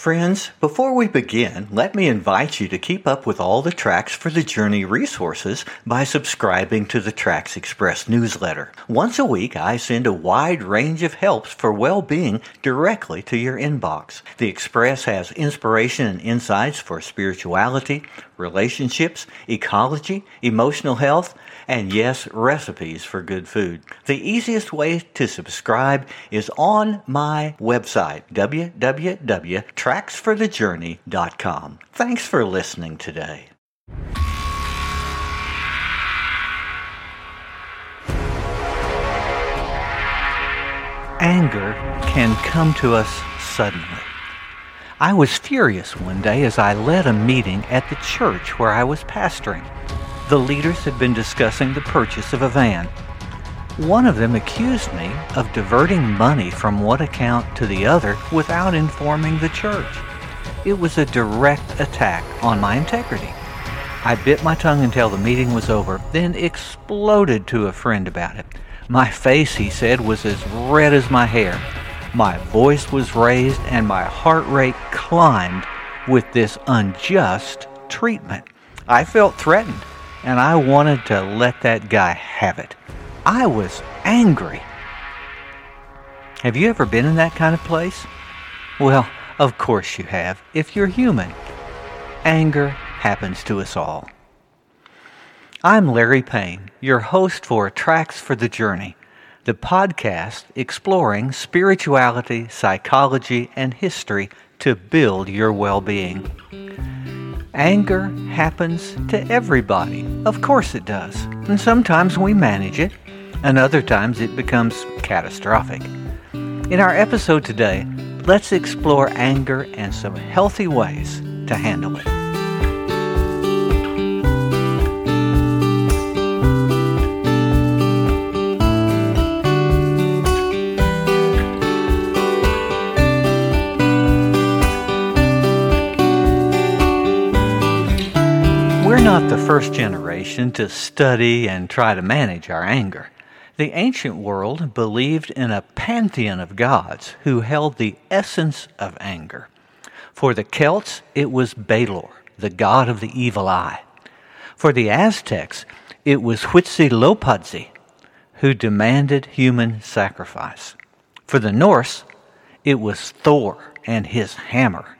Friends, before we begin, let me invite you to keep up with all the Tracks for the Journey resources by subscribing to the Tracks Express newsletter. Once a week, I send a wide range of helps for well-being directly to your inbox. The Express has inspiration and insights for spirituality, relationships, ecology, emotional health, and yes, recipes for good food. The easiest way to subscribe is on my website, www.tracksforthejourney.com. Thanks for listening today. Anger can come to us suddenly. I was furious one day as I led a meeting at the church where I was pastoring. The leaders had been discussing the purchase of a van. One of them accused me of diverting money from one account to the other without informing the church. It was a direct attack on my integrity. I bit my tongue until the meeting was over, then exploded to a friend about it. My face, he said, was as red as my hair. My voice was raised and my heart rate climbed with this unjust treatment. I felt threatened and I wanted to let that guy have it. I was angry. Have you ever been in that kind of place? Well, of course you have, if you're human. Anger happens to us all. I'm Larry Payne, your host for Tracks for the Journey, the podcast exploring spirituality, psychology, and history to build your well being. Anger happens to everybody. Of course it does. And sometimes we manage it, and other times it becomes catastrophic. In our episode today, let's explore anger and some healthy ways to handle it. We're not the first generation to study and try to manage our anger. The ancient world believed in a pantheon of gods who held the essence of anger. For the Celts, it was Balor, the god of the evil eye. For the Aztecs, it was Huitzilopochtli, who demanded human sacrifice. For the Norse, it was Thor and his hammer.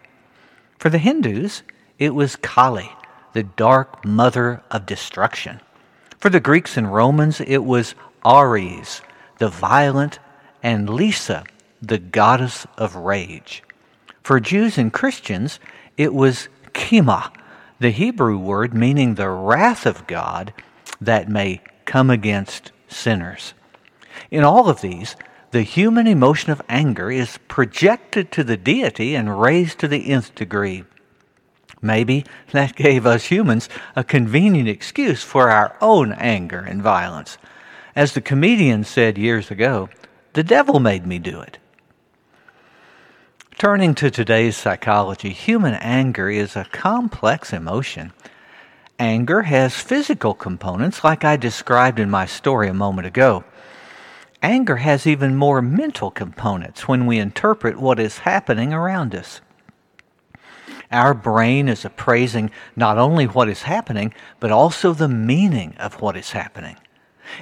For the Hindus, it was Kali, the dark mother of destruction. For the Greeks and Romans, it was Ares, the violent, and Lyssa, the goddess of rage. For Jews and Christians, it was Kima, the Hebrew word meaning the wrath of God that may come against sinners. In all of these, the human emotion of anger is projected to the deity and raised to the nth degree. Maybe that gave us humans a convenient excuse for our own anger and violence. As the comedian said years ago, the devil made me do it. Turning to today's psychology, human anger is a complex emotion. Anger has physical components, like I described in my story a moment ago. Anger has even more mental components when we interpret what is happening around us. Our brain is appraising not only what is happening, but also the meaning of what is happening.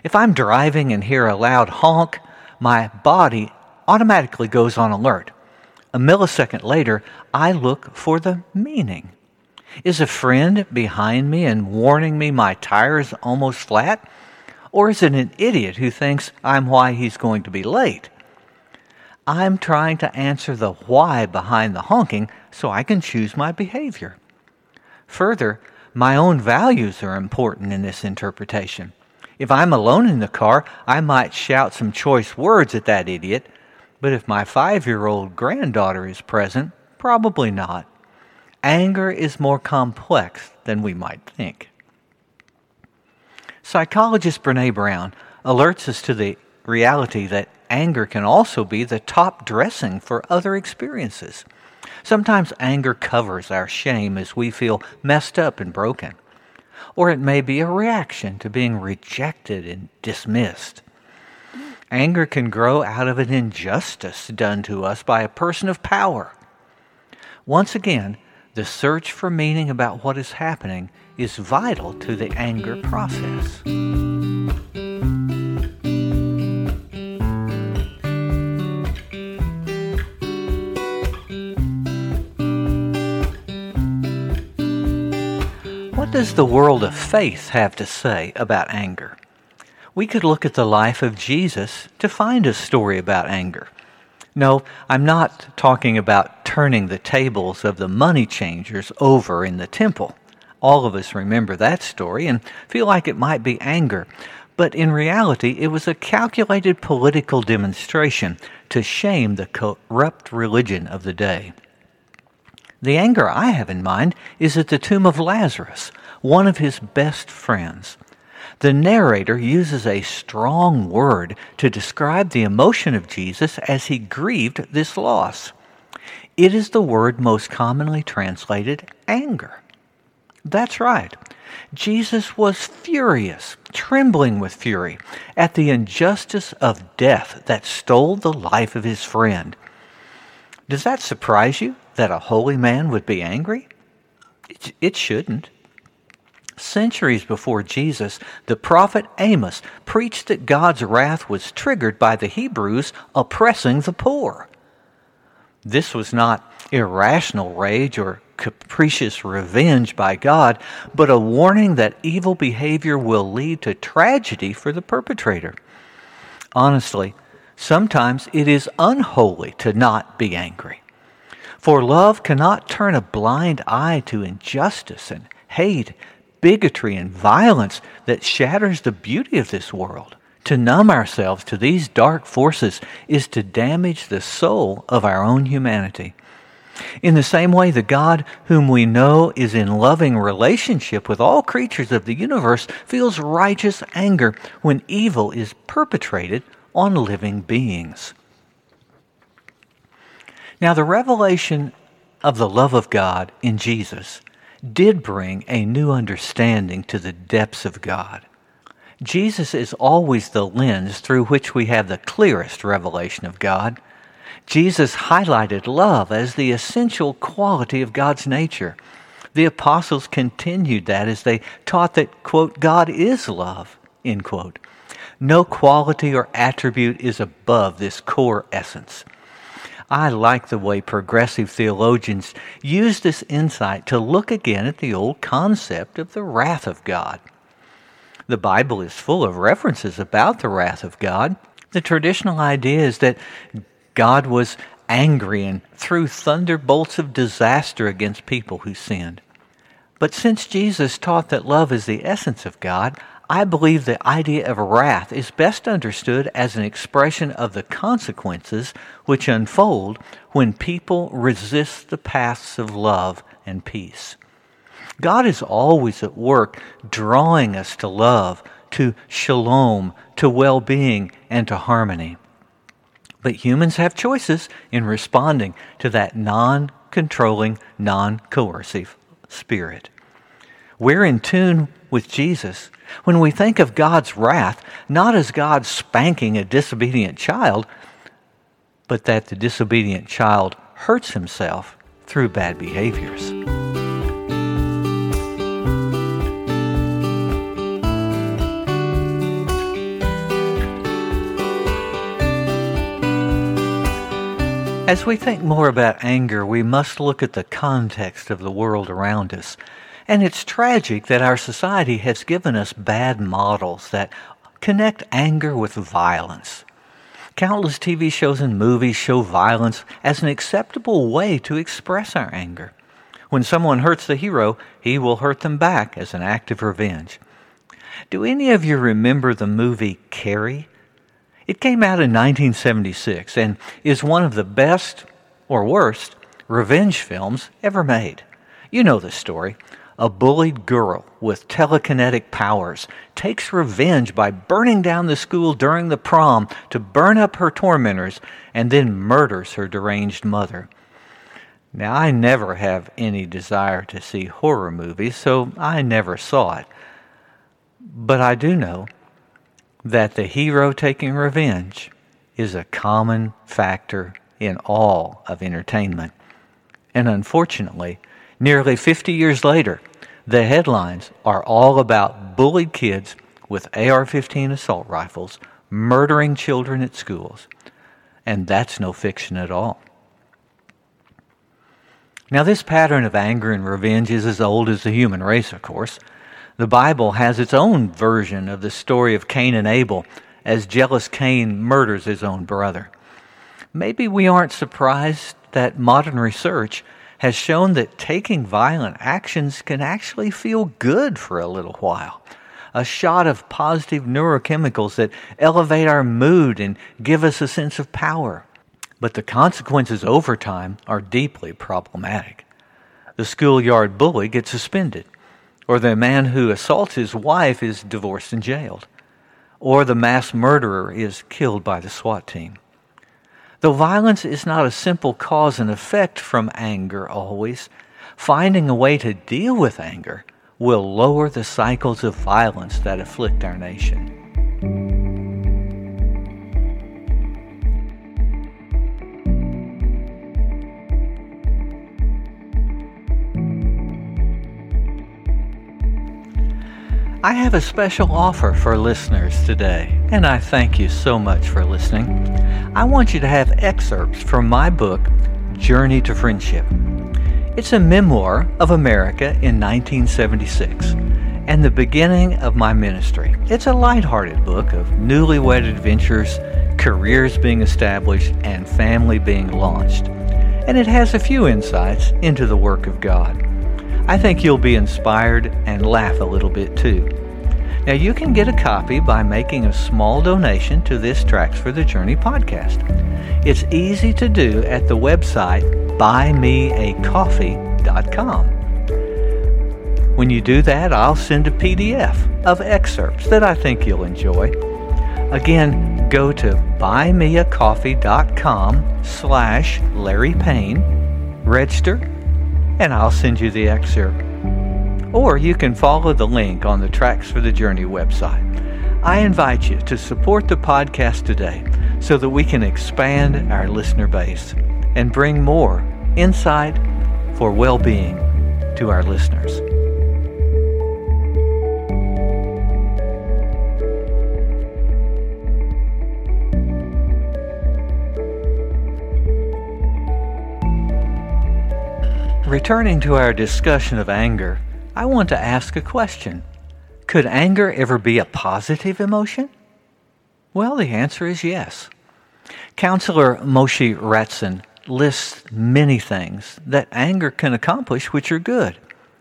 If I'm driving and hear a loud honk, my body automatically goes on alert. A millisecond later, I look for the meaning. Is a friend behind me and warning me my tire is almost flat? Or is it an idiot who thinks I'm why he's going to be late? I'm trying to answer the why behind the honking so I can choose my behavior. Further, my own values are important in this interpretation. If I'm alone in the car, I might shout some choice words at that idiot, but if my five year old granddaughter is present, probably not. Anger is more complex than we might think. Psychologist Brene Brown alerts us to the reality that anger can also be the top dressing for other experiences. Sometimes anger covers our shame as we feel messed up and broken. Or it may be a reaction to being rejected and dismissed. Anger can grow out of an injustice done to us by a person of power. Once again, the search for meaning about what is happening is vital to the anger process. What does the world of faith have to say about anger? We could look at the life of Jesus to find a story about anger. No, I'm not talking about turning the tables of the money changers over in the temple. All of us remember that story and feel like it might be anger, but in reality, it was a calculated political demonstration to shame the corrupt religion of the day. The anger I have in mind is at the tomb of Lazarus, one of his best friends. The narrator uses a strong word to describe the emotion of Jesus as he grieved this loss. It is the word most commonly translated anger. That's right. Jesus was furious, trembling with fury, at the injustice of death that stole the life of his friend. Does that surprise you? That a holy man would be angry? It, it shouldn't. Centuries before Jesus, the prophet Amos preached that God's wrath was triggered by the Hebrews oppressing the poor. This was not irrational rage or capricious revenge by God, but a warning that evil behavior will lead to tragedy for the perpetrator. Honestly, sometimes it is unholy to not be angry. For love cannot turn a blind eye to injustice and hate, bigotry and violence that shatters the beauty of this world. To numb ourselves to these dark forces is to damage the soul of our own humanity. In the same way, the God whom we know is in loving relationship with all creatures of the universe feels righteous anger when evil is perpetrated on living beings. Now, the revelation of the love of God in Jesus did bring a new understanding to the depths of God. Jesus is always the lens through which we have the clearest revelation of God. Jesus highlighted love as the essential quality of God's nature. The apostles continued that as they taught that, quote, God is love, end quote. No quality or attribute is above this core essence. I like the way progressive theologians use this insight to look again at the old concept of the wrath of God. The Bible is full of references about the wrath of God. The traditional idea is that God was angry and threw thunderbolts of disaster against people who sinned. But since Jesus taught that love is the essence of God, I believe the idea of wrath is best understood as an expression of the consequences which unfold when people resist the paths of love and peace. God is always at work drawing us to love, to shalom, to well being, and to harmony. But humans have choices in responding to that non controlling, non coercive spirit. We're in tune with Jesus when we think of God's wrath, not as God spanking a disobedient child, but that the disobedient child hurts himself through bad behaviors. As we think more about anger, we must look at the context of the world around us. And it's tragic that our society has given us bad models that connect anger with violence. Countless TV shows and movies show violence as an acceptable way to express our anger. When someone hurts the hero, he will hurt them back as an act of revenge. Do any of you remember the movie Carrie? It came out in 1976 and is one of the best, or worst, revenge films ever made. You know the story a bullied girl with telekinetic powers takes revenge by burning down the school during the prom to burn up her tormentors and then murders her deranged mother. Now, I never have any desire to see horror movies, so I never saw it. But I do know that the hero taking revenge is a common factor in all of entertainment. And unfortunately, nearly 50 years later, the headlines are all about bullied kids with AR 15 assault rifles murdering children at schools. And that's no fiction at all. Now, this pattern of anger and revenge is as old as the human race, of course. The Bible has its own version of the story of Cain and Abel as jealous Cain murders his own brother. Maybe we aren't surprised that modern research has shown that taking violent actions can actually feel good for a little while. A shot of positive neurochemicals that elevate our mood and give us a sense of power but the consequences over time are deeply problematic. The schoolyard bully gets suspended, or the man who assaults his wife is divorced and jailed, or the mass murderer is killed by the SWAT team. Though violence is not a simple cause and effect from anger always, finding a way to deal with anger will lower the cycles of violence that afflict our nation. I have a special offer for listeners today, and I thank you so much for listening. I want you to have excerpts from my book, Journey to Friendship. It's a memoir of America in 1976 and the beginning of my ministry. It's a lighthearted book of newlywed adventures, careers being established, and family being launched. And it has a few insights into the work of God. I think you'll be inspired and laugh a little bit too. Now, you can get a copy by making a small donation to this Tracks for the Journey podcast. It's easy to do at the website buymeacoffee.com. When you do that, I'll send a PDF of excerpts that I think you'll enjoy. Again, go to buymeacoffee.com slash Larry Payne, register, and I'll send you the excerpt. Or you can follow the link on the Tracks for the Journey website. I invite you to support the podcast today so that we can expand our listener base and bring more insight for well being to our listeners. Returning to our discussion of anger, I want to ask a question. Could anger ever be a positive emotion? Well, the answer is yes. Counselor Moshe Ratson lists many things that anger can accomplish which are good.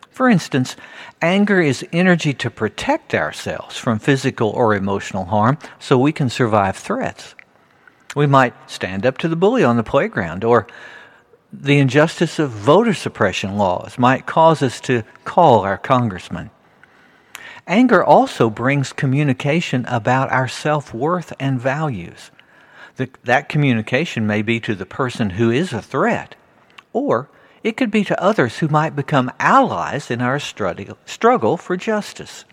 For instance, anger is energy to protect ourselves from physical or emotional harm so we can survive threats. We might stand up to the bully on the playground or the injustice of voter suppression laws might cause us to call our congressman. Anger also brings communication about our self worth and values. The, that communication may be to the person who is a threat, or it could be to others who might become allies in our struggle for justice.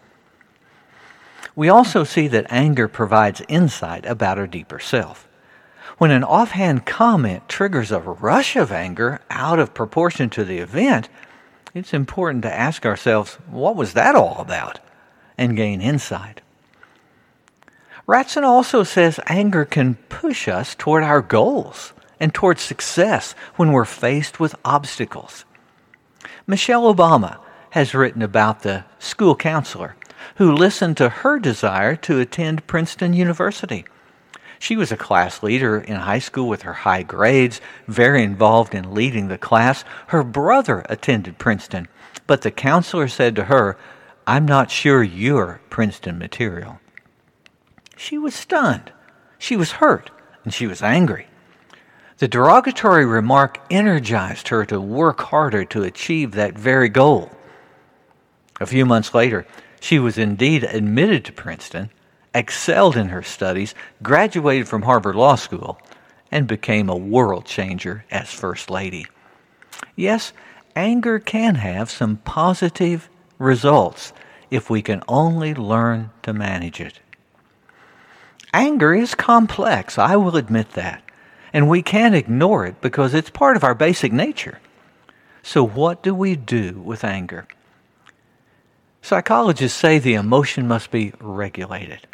We also see that anger provides insight about our deeper self. When an offhand comment triggers a rush of anger out of proportion to the event, it's important to ask ourselves, what was that all about? And gain insight. Ratson also says anger can push us toward our goals and toward success when we're faced with obstacles. Michelle Obama has written about the school counselor who listened to her desire to attend Princeton University. She was a class leader in high school with her high grades, very involved in leading the class. Her brother attended Princeton, but the counselor said to her, I'm not sure you're Princeton material. She was stunned. She was hurt, and she was angry. The derogatory remark energized her to work harder to achieve that very goal. A few months later, she was indeed admitted to Princeton, excelled in her studies, graduated from Harvard Law School, and became a world changer as First Lady. Yes, anger can have some positive results if we can only learn to manage it. Anger is complex, I will admit that, and we can't ignore it because it's part of our basic nature. So, what do we do with anger? Psychologists say the emotion must be regulated.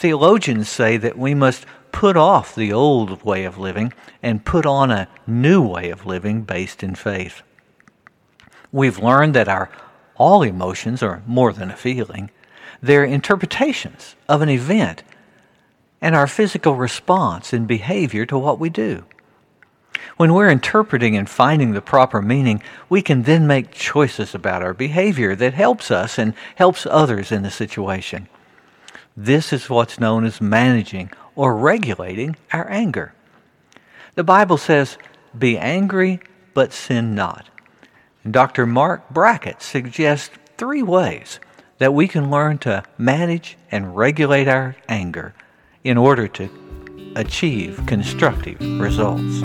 Theologians say that we must put off the old way of living and put on a new way of living based in faith. We've learned that our all emotions are more than a feeling. They're interpretations of an event and our physical response and behavior to what we do. When we're interpreting and finding the proper meaning, we can then make choices about our behavior that helps us and helps others in the situation. This is what's known as managing or regulating our anger. The Bible says, Be angry, but sin not. Dr. Marc Brackett suggests three ways that we can learn to manage and regulate our anger in order to achieve constructive results.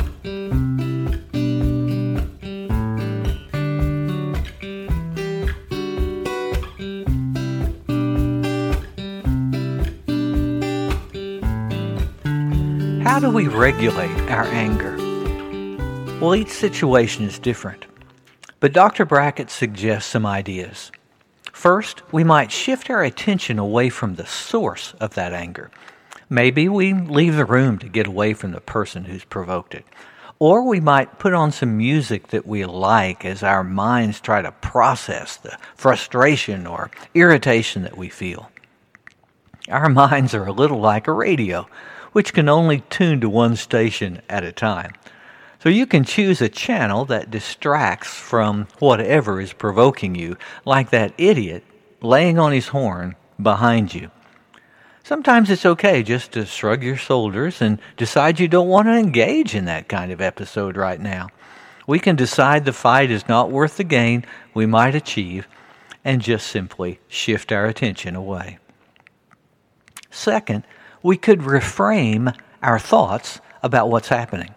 How do we regulate our anger? Well, each situation is different. But Dr. Brackett suggests some ideas. First, we might shift our attention away from the source of that anger. Maybe we leave the room to get away from the person who's provoked it. Or we might put on some music that we like as our minds try to process the frustration or irritation that we feel. Our minds are a little like a radio which can only tune to one station at a time. So you can choose a channel that distracts from whatever is provoking you, like that idiot laying on his horn behind you. Sometimes it's okay just to shrug your shoulders and decide you don't want to engage in that kind of episode right now. We can decide the fight is not worth the gain we might achieve and just simply shift our attention away. Second, we could reframe our thoughts about what's happening.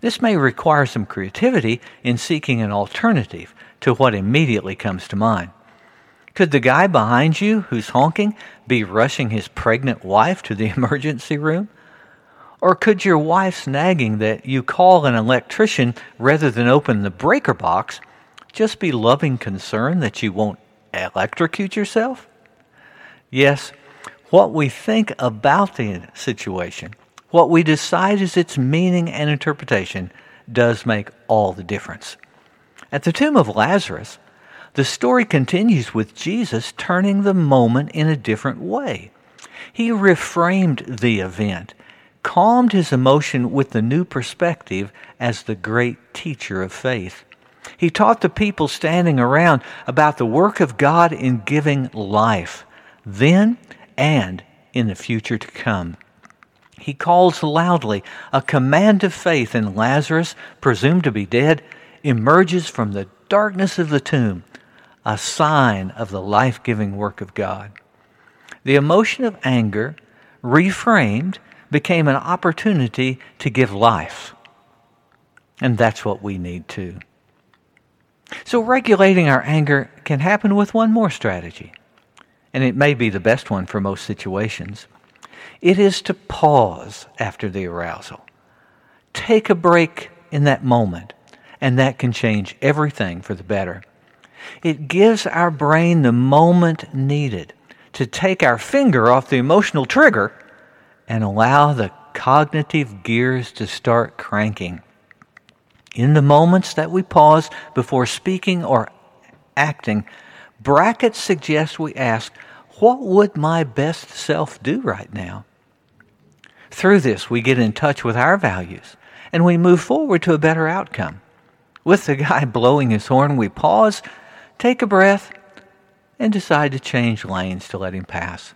This may require some creativity in seeking an alternative to what immediately comes to mind. Could the guy behind you who's honking be rushing his pregnant wife to the emergency room? Or could your wife's nagging that you call an electrician rather than open the breaker box just be loving concern that you won't electrocute yourself? Yes, what we think about the situation, what we decide is its meaning and interpretation, does make all the difference. At the tomb of Lazarus, the story continues with Jesus turning the moment in a different way. He reframed the event, calmed his emotion with the new perspective as the great teacher of faith. He taught the people standing around about the work of God in giving life. Then and in the future to come. He calls loudly. A command of faith, in Lazarus, presumed to be dead, emerges from the darkness of the tomb, a sign of the life giving work of God. The emotion of anger, reframed, became an opportunity to give life. And that's what we need too. So, regulating our anger can happen with one more strategy and it may be the best one for most situations, it is to pause after the arousal. Take a break in that moment, and that can change everything for the better. It gives our brain the moment needed to take our finger off the emotional trigger and allow the cognitive gears to start cranking. In the moments that we pause before speaking or acting, Brackett suggests we ask, what would my best self do right now? Through this, we get in touch with our values and we move forward to a better outcome. With the guy blowing his horn, we pause, take a breath, and decide to change lanes to let him pass.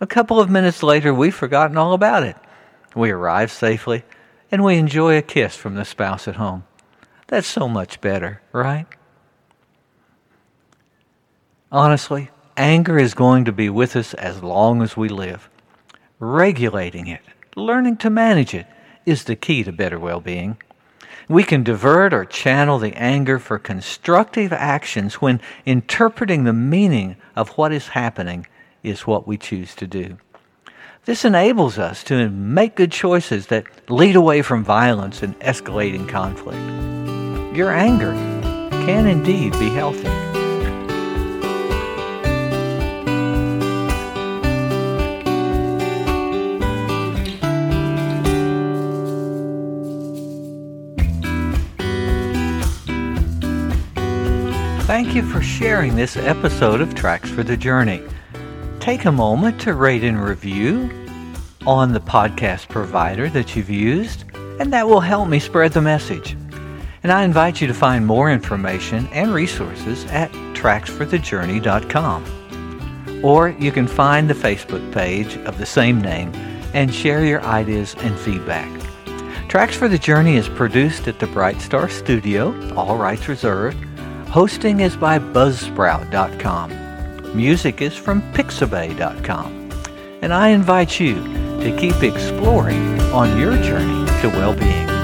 A couple of minutes later, we've forgotten all about it. We arrive safely and we enjoy a kiss from the spouse at home. That's so much better, right? Honestly, Anger is going to be with us as long as we live. Regulating it, learning to manage it, is the key to better well being. We can divert or channel the anger for constructive actions when interpreting the meaning of what is happening is what we choose to do. This enables us to make good choices that lead away from violence and escalating conflict. Your anger can indeed be healthy. Thank you for sharing this episode of Tracks for the Journey. Take a moment to rate and review on the podcast provider that you've used, and that will help me spread the message. And I invite you to find more information and resources at tracksforthejourney.com. Or you can find the Facebook page of the same name and share your ideas and feedback. Tracks for the Journey is produced at the Bright Star Studio, all rights reserved. Hosting is by Buzzsprout.com. Music is from Pixabay.com. And I invite you to keep exploring on your journey to well-being.